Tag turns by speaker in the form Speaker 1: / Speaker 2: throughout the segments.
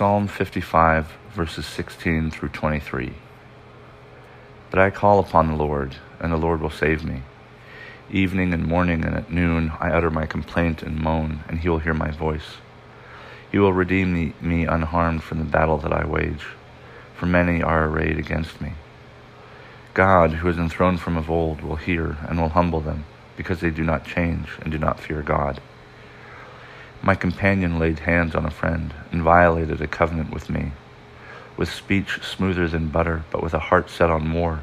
Speaker 1: Psalm 55, verses 16 through 23. But I call upon the Lord, and the Lord will save me. Evening and morning and at noon I utter my complaint and moan, and he will hear my voice. He will redeem me, me unharmed from the battle that I wage, for many are arrayed against me. God, who is enthroned from of old, will hear and will humble them, because they do not change and do not fear God. My companion laid hands on a friend and violated a covenant with me, with speech smoother than butter, but with a heart set on war,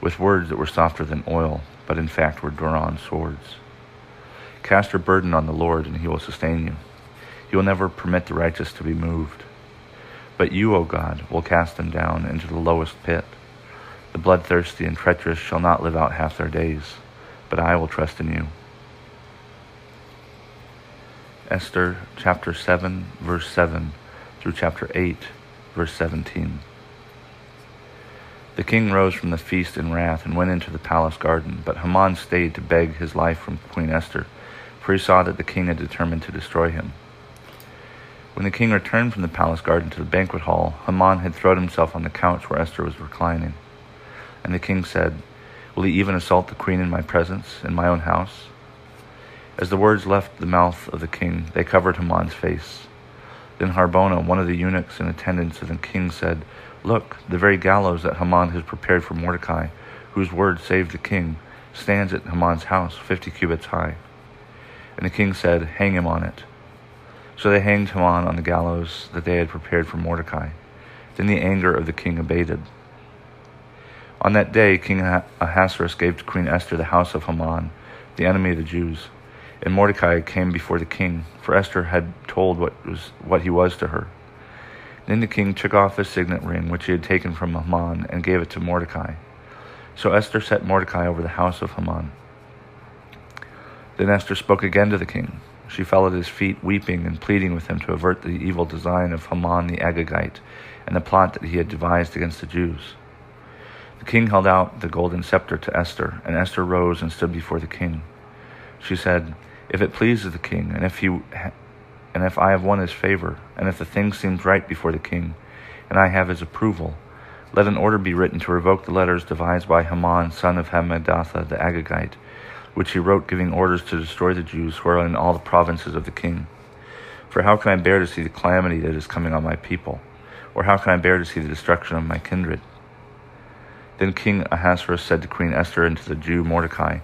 Speaker 1: with words that were softer than oil, but in fact were drawn swords. Cast your burden on the Lord, and he will sustain you. He will never permit the righteous to be moved. But you, O God, will cast them down into the lowest pit. The bloodthirsty and treacherous shall not live out half their days, but I will trust in you. Esther chapter 7, verse 7 through chapter 8, verse 17. The king rose from the feast in wrath and went into the palace garden, but Haman stayed to beg his life from Queen Esther, for he saw that the king had determined to destroy him. When the king returned from the palace garden to the banquet hall, Haman had thrown himself on the couch where Esther was reclining. And the king said, Will he even assault the queen in my presence, in my own house? As the words left the mouth of the king, they covered Haman's face. Then Harbona, one of the eunuchs in attendance of the king, said, Look, the very gallows that Haman has prepared for Mordecai, whose word saved the king, stands at Haman's house, fifty cubits high. And the king said, Hang him on it. So they hanged Haman on the gallows that they had prepared for Mordecai. Then the anger of the king abated. On that day, King Ahasuerus gave to Queen Esther the house of Haman, the enemy of the Jews. And Mordecai came before the king, for Esther had told what, was, what he was to her. Then the king took off his signet ring which he had taken from Haman and gave it to Mordecai. So Esther set Mordecai over the house of Haman. Then Esther spoke again to the king. She fell at his feet, weeping and pleading with him to avert the evil design of Haman the Agagite and the plot that he had devised against the Jews. The king held out the golden scepter to Esther, and Esther rose and stood before the king. She said, if it pleases the king, and if he and if I have won his favor, and if the thing seems right before the king, and I have his approval, let an order be written to revoke the letters devised by Haman, son of Hammedatha the Agagite, which he wrote giving orders to destroy the Jews who are in all the provinces of the king. For how can I bear to see the calamity that is coming on my people? Or how can I bear to see the destruction of my kindred? Then King Ahasuerus said to Queen Esther and to the Jew Mordecai,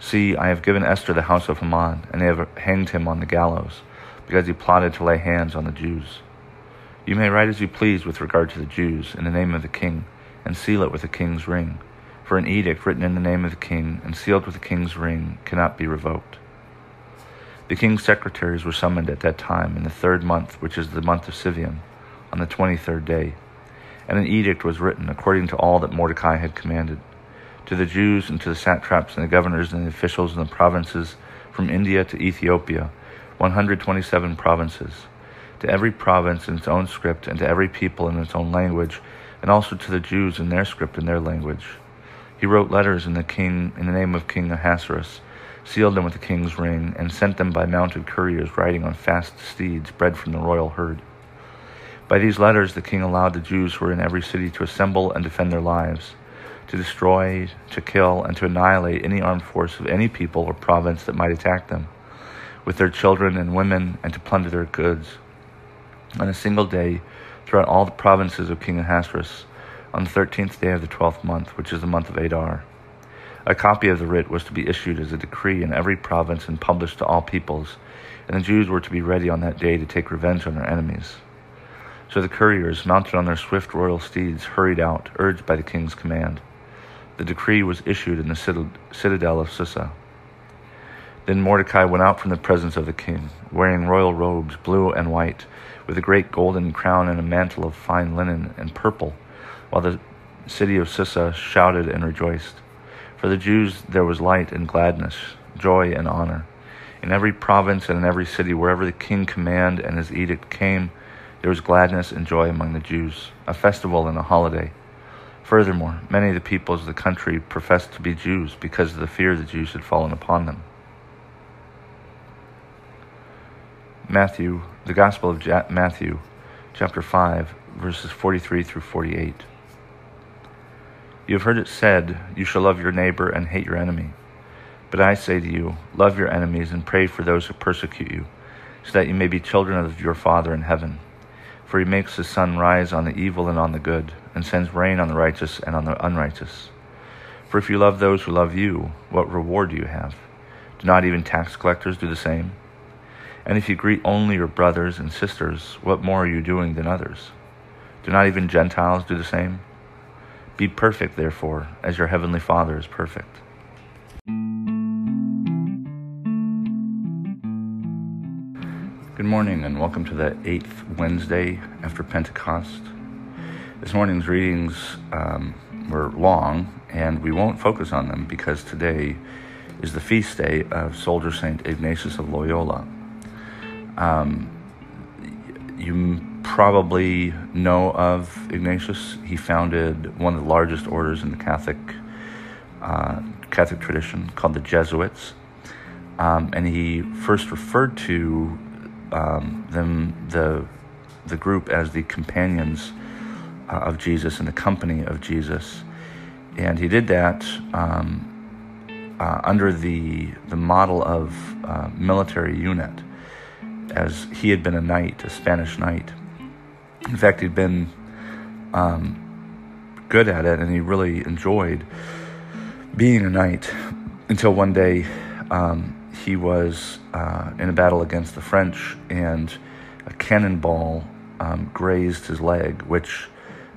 Speaker 1: See, I have given Esther the house of Haman, and they have hanged him on the gallows, because he plotted to lay hands on the Jews. You may write as you please with regard to the Jews, in the name of the king, and seal it with the king's ring. For an edict written in the name of the king and sealed with the king's ring cannot be revoked. The king's secretaries were summoned at that time in the third month, which is the month of Sivan, on the twenty third day, and an edict was written according to all that Mordecai had commanded to the Jews and to the satraps and the governors and the officials in the provinces from India to Ethiopia, 127 provinces, to every province in its own script and to every people in its own language, and also to the Jews in their script and their language. He wrote letters in the king in the name of King Ahasuerus, sealed them with the king's ring, and sent them by mounted couriers riding on fast steeds bred from the royal herd. By these letters the king allowed the Jews who were in every city to assemble and defend their lives to destroy, to kill, and to annihilate any armed force of any people or province that might attack them, with their children and women, and to plunder their goods. On a single day, throughout all the provinces of King Ahasuerus, on the thirteenth day of the twelfth month, which is the month of Adar. A copy of the writ was to be issued as a decree in every province and published to all peoples, and the Jews were to be ready on that day to take revenge on their enemies. So the couriers, mounted on their swift royal steeds, hurried out, urged by the king's command. The decree was issued in the citadel of Susa. Then Mordecai went out from the presence of the king, wearing royal robes, blue and white, with a great golden crown and a mantle of fine linen and purple, while the city of Susa shouted and rejoiced. For the Jews there was light and gladness, joy and honor. In every province and in every city, wherever the king command and his edict came, there was gladness and joy among the Jews, a festival and a holiday. Furthermore, many of the peoples of the country professed to be Jews because of the fear the Jews had fallen upon them. Matthew, the Gospel of Matthew, chapter 5, verses 43 through 48. You have heard it said, You shall love your neighbor and hate your enemy. But I say to you, love your enemies and pray for those who persecute you, so that you may be children of your Father in heaven. For he makes his sun rise on the evil and on the good, and sends rain on the righteous and on the unrighteous. For if you love those who love you, what reward do you have? Do not even tax collectors do the same? And if you greet only your brothers and sisters, what more are you doing than others? Do not even Gentiles do the same? Be perfect, therefore, as your heavenly Father is perfect. Good morning, and welcome to the eighth Wednesday after Pentecost. This morning's readings um, were long, and we won't focus on them because today is the feast day of Soldier Saint Ignatius of Loyola. Um, you probably know of Ignatius. He founded one of the largest orders in the Catholic uh, Catholic tradition called the Jesuits, um, and he first referred to um, them the the group as the companions uh, of Jesus and the company of Jesus, and he did that. Um, uh, under the the model of uh, military unit, as he had been a knight, a Spanish knight. In fact, he'd been um, good at it, and he really enjoyed being a knight until one day um, he was uh, in a battle against the French, and a cannonball um, grazed his leg. Which,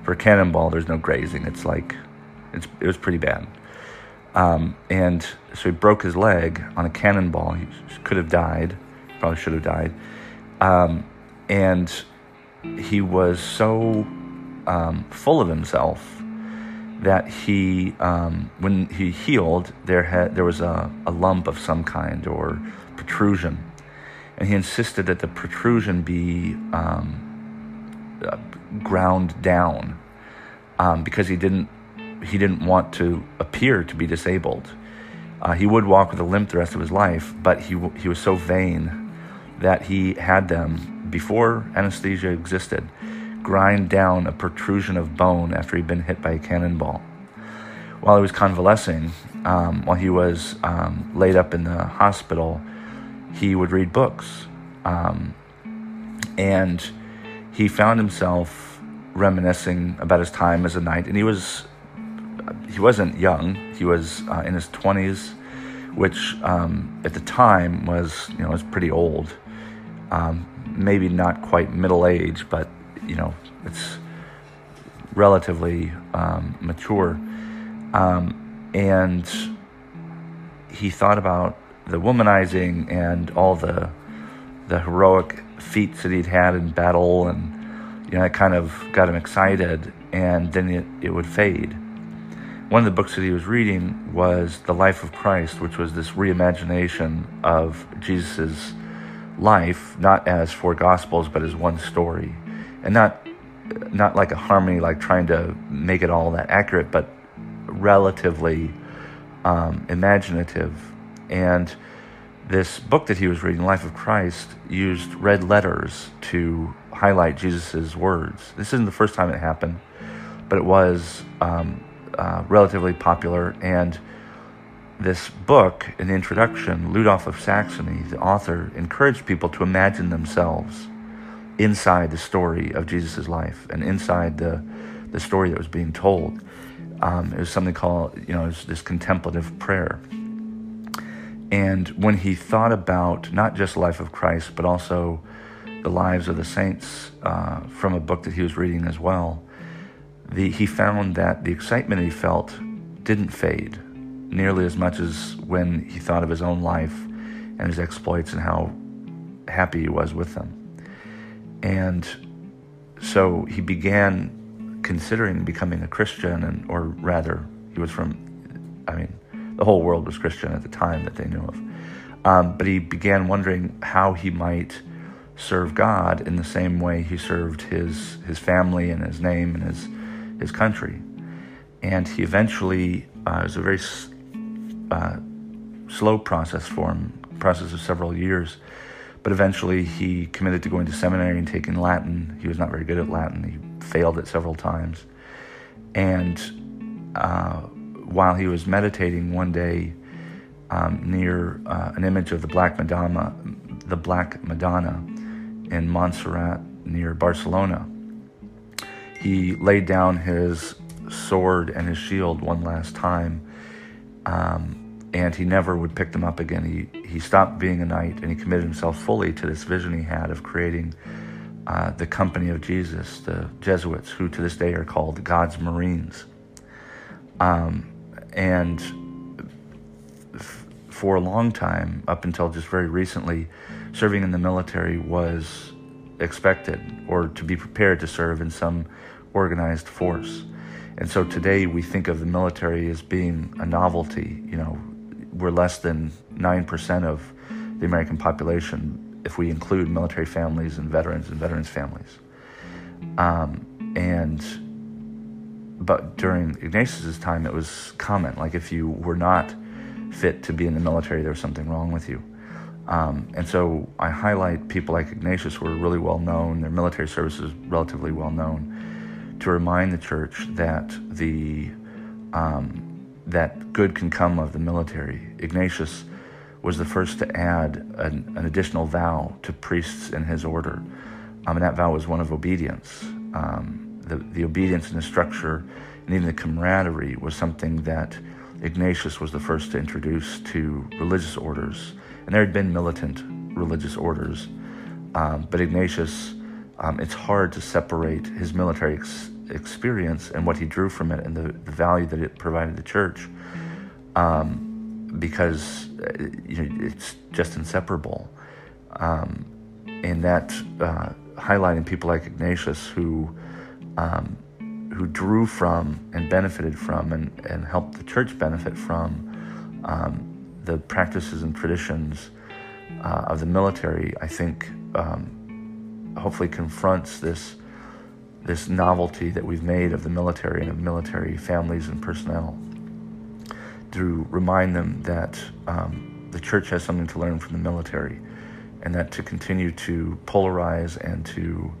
Speaker 1: for a cannonball, there's no grazing. It's like it's, it was pretty bad. Um, and so he broke his leg on a cannonball. He could have died, probably should have died. Um, and he was so um, full of himself that he, um, when he healed, there had there was a, a lump of some kind or protrusion, and he insisted that the protrusion be um, uh, ground down um, because he didn't he didn't want to appear to be disabled. Uh, he would walk with a limp the rest of his life, but he he was so vain that he had them before anesthesia existed grind down a protrusion of bone after he'd been hit by a cannonball. While he was convalescing, um, while he was um, laid up in the hospital, he would read books. Um, and he found himself reminiscing about his time as a knight. And he was he wasn't young. He was uh, in his 20s, which um, at the time was, you know, was pretty old. Um, maybe not quite middle age, but, you know, it's relatively um, mature. Um, and he thought about the womanizing and all the the heroic feats that he'd had in battle and you know it kind of got him excited and then it, it would fade one of the books that he was reading was The Life of Christ, which was this reimagination of Jesus' life, not as four gospels, but as one story. And not not like a harmony, like trying to make it all that accurate, but relatively um, imaginative. And this book that he was reading, Life of Christ, used red letters to highlight Jesus' words. This isn't the first time it happened, but it was um, uh, relatively popular. And this book, the introduction, Ludolf of Saxony, the author, encouraged people to imagine themselves inside the story of Jesus' life and inside the, the story that was being told. Um, it was something called, you know, this contemplative prayer. And when he thought about not just the life of Christ, but also the lives of the saints uh, from a book that he was reading as well, the, he found that the excitement he felt didn't fade nearly as much as when he thought of his own life and his exploits and how happy he was with them. And so he began considering becoming a Christian, and or rather, he was from, I mean, the whole world was Christian at the time that they knew of. Um, but he began wondering how he might serve God in the same way he served his his family and his name and his his country. And he eventually uh, it was a very uh, slow process for him, process of several years. But eventually, he committed to going to seminary and taking Latin. He was not very good at Latin. He failed it several times. And uh, while he was meditating one day um, near uh, an image of the Black Madonna, the Black Madonna in Montserrat near Barcelona, he laid down his sword and his shield one last time. Um, and he never would pick them up again. He, he stopped being a knight and he committed himself fully to this vision he had of creating uh, the company of Jesus, the Jesuits, who to this day are called God's Marines. Um, and f- for a long time, up until just very recently, serving in the military was expected or to be prepared to serve in some organized force. And so today we think of the military as being a novelty, you know, we're less than 9% of the American population if we include military families and veterans and veterans families. Um, and but during Ignatius's time, it was common. Like if you were not fit to be in the military, there was something wrong with you. Um, and so I highlight people like Ignatius, who are really well known, their military service is relatively well known, to remind the church that the um, that good can come of the military. Ignatius was the first to add an, an additional vow to priests in his order, um, and that vow was one of obedience. Um, the, the obedience and the structure and even the camaraderie was something that Ignatius was the first to introduce to religious orders. And there had been militant religious orders, um, but Ignatius, um, it's hard to separate his military ex- experience and what he drew from it and the, the value that it provided the church um, because uh, you know, it's just inseparable. Um, and that uh, highlighting people like Ignatius who um, who drew from and benefited from and, and helped the church benefit from um, the practices and traditions uh, of the military, I think um, hopefully confronts this this novelty that we've made of the military and of military families and personnel to remind them that um, the church has something to learn from the military and that to continue to polarize and to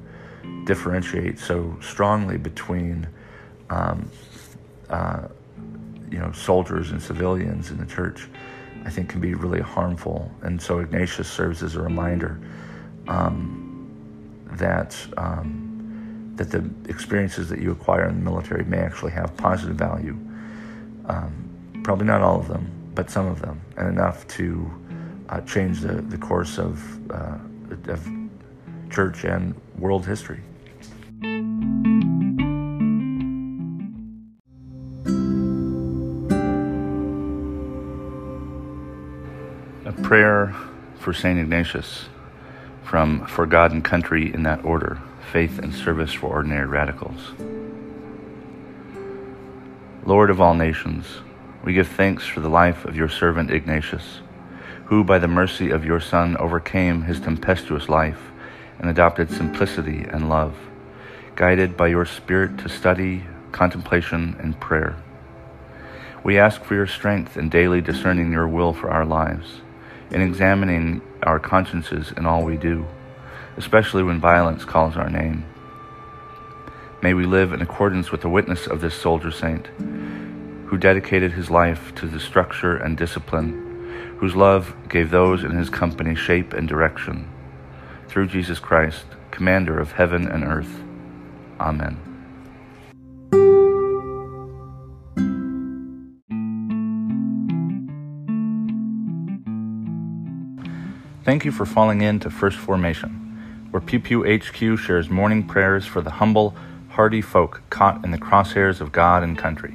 Speaker 1: differentiate so strongly between um, uh, you know soldiers and civilians in the church I think can be really harmful. And so Ignatius serves as a reminder um, that um, that the experiences that you acquire in the military may actually have positive value. Um, probably not all of them, but some of them, and enough to uh, change the, the course of, uh, of church and world history. A prayer for St. Ignatius from For God and Country in that order faith and service for ordinary radicals. Lord of all nations, we give thanks for the life of your servant Ignatius, who by the mercy of your Son overcame his tempestuous life and adopted simplicity and love, guided by your Spirit to study, contemplation, and prayer. We ask for your strength in daily discerning your will for our lives, in examining our consciences in all we do especially when violence calls our name. May we live in accordance with the witness of this soldier saint, who dedicated his life to the structure and discipline, whose love gave those in his company shape and direction. Through Jesus Christ, commander of heaven and earth. Amen. Thank you for falling in to First Formation where Pew Pew HQ shares morning prayers for the humble, hardy folk caught in the crosshairs of God and country.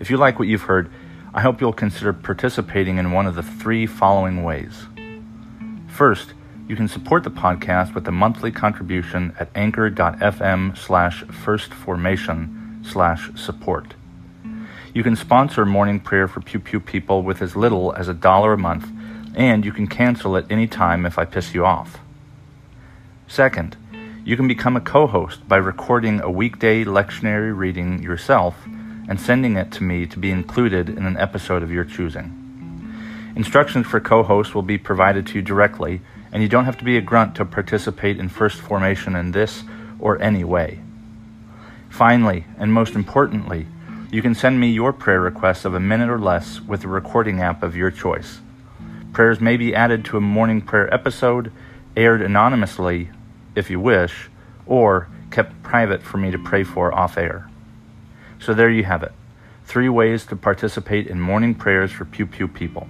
Speaker 1: If you like what you've heard, I hope you'll consider participating in one of the three following ways. First, you can support the podcast with a monthly contribution at anchor.fm slash firstformation slash support. You can sponsor morning prayer for Pew Pew people with as little as a dollar a month, and you can cancel at any time if I piss you off. Second, you can become a co host by recording a weekday lectionary reading yourself and sending it to me to be included in an episode of your choosing. Instructions for co hosts will be provided to you directly, and you don't have to be a grunt to participate in first formation in this or any way. Finally, and most importantly, you can send me your prayer requests of a minute or less with the recording app of your choice. Prayers may be added to a morning prayer episode, aired anonymously if you wish, or kept private for me to pray for off air. So there you have it three ways to participate in morning prayers for Pew Pew people.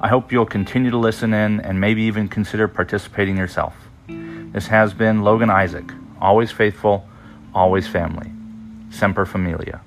Speaker 1: I hope you'll continue to listen in and maybe even consider participating yourself. This has been Logan Isaac, always faithful, always family. Semper Familia.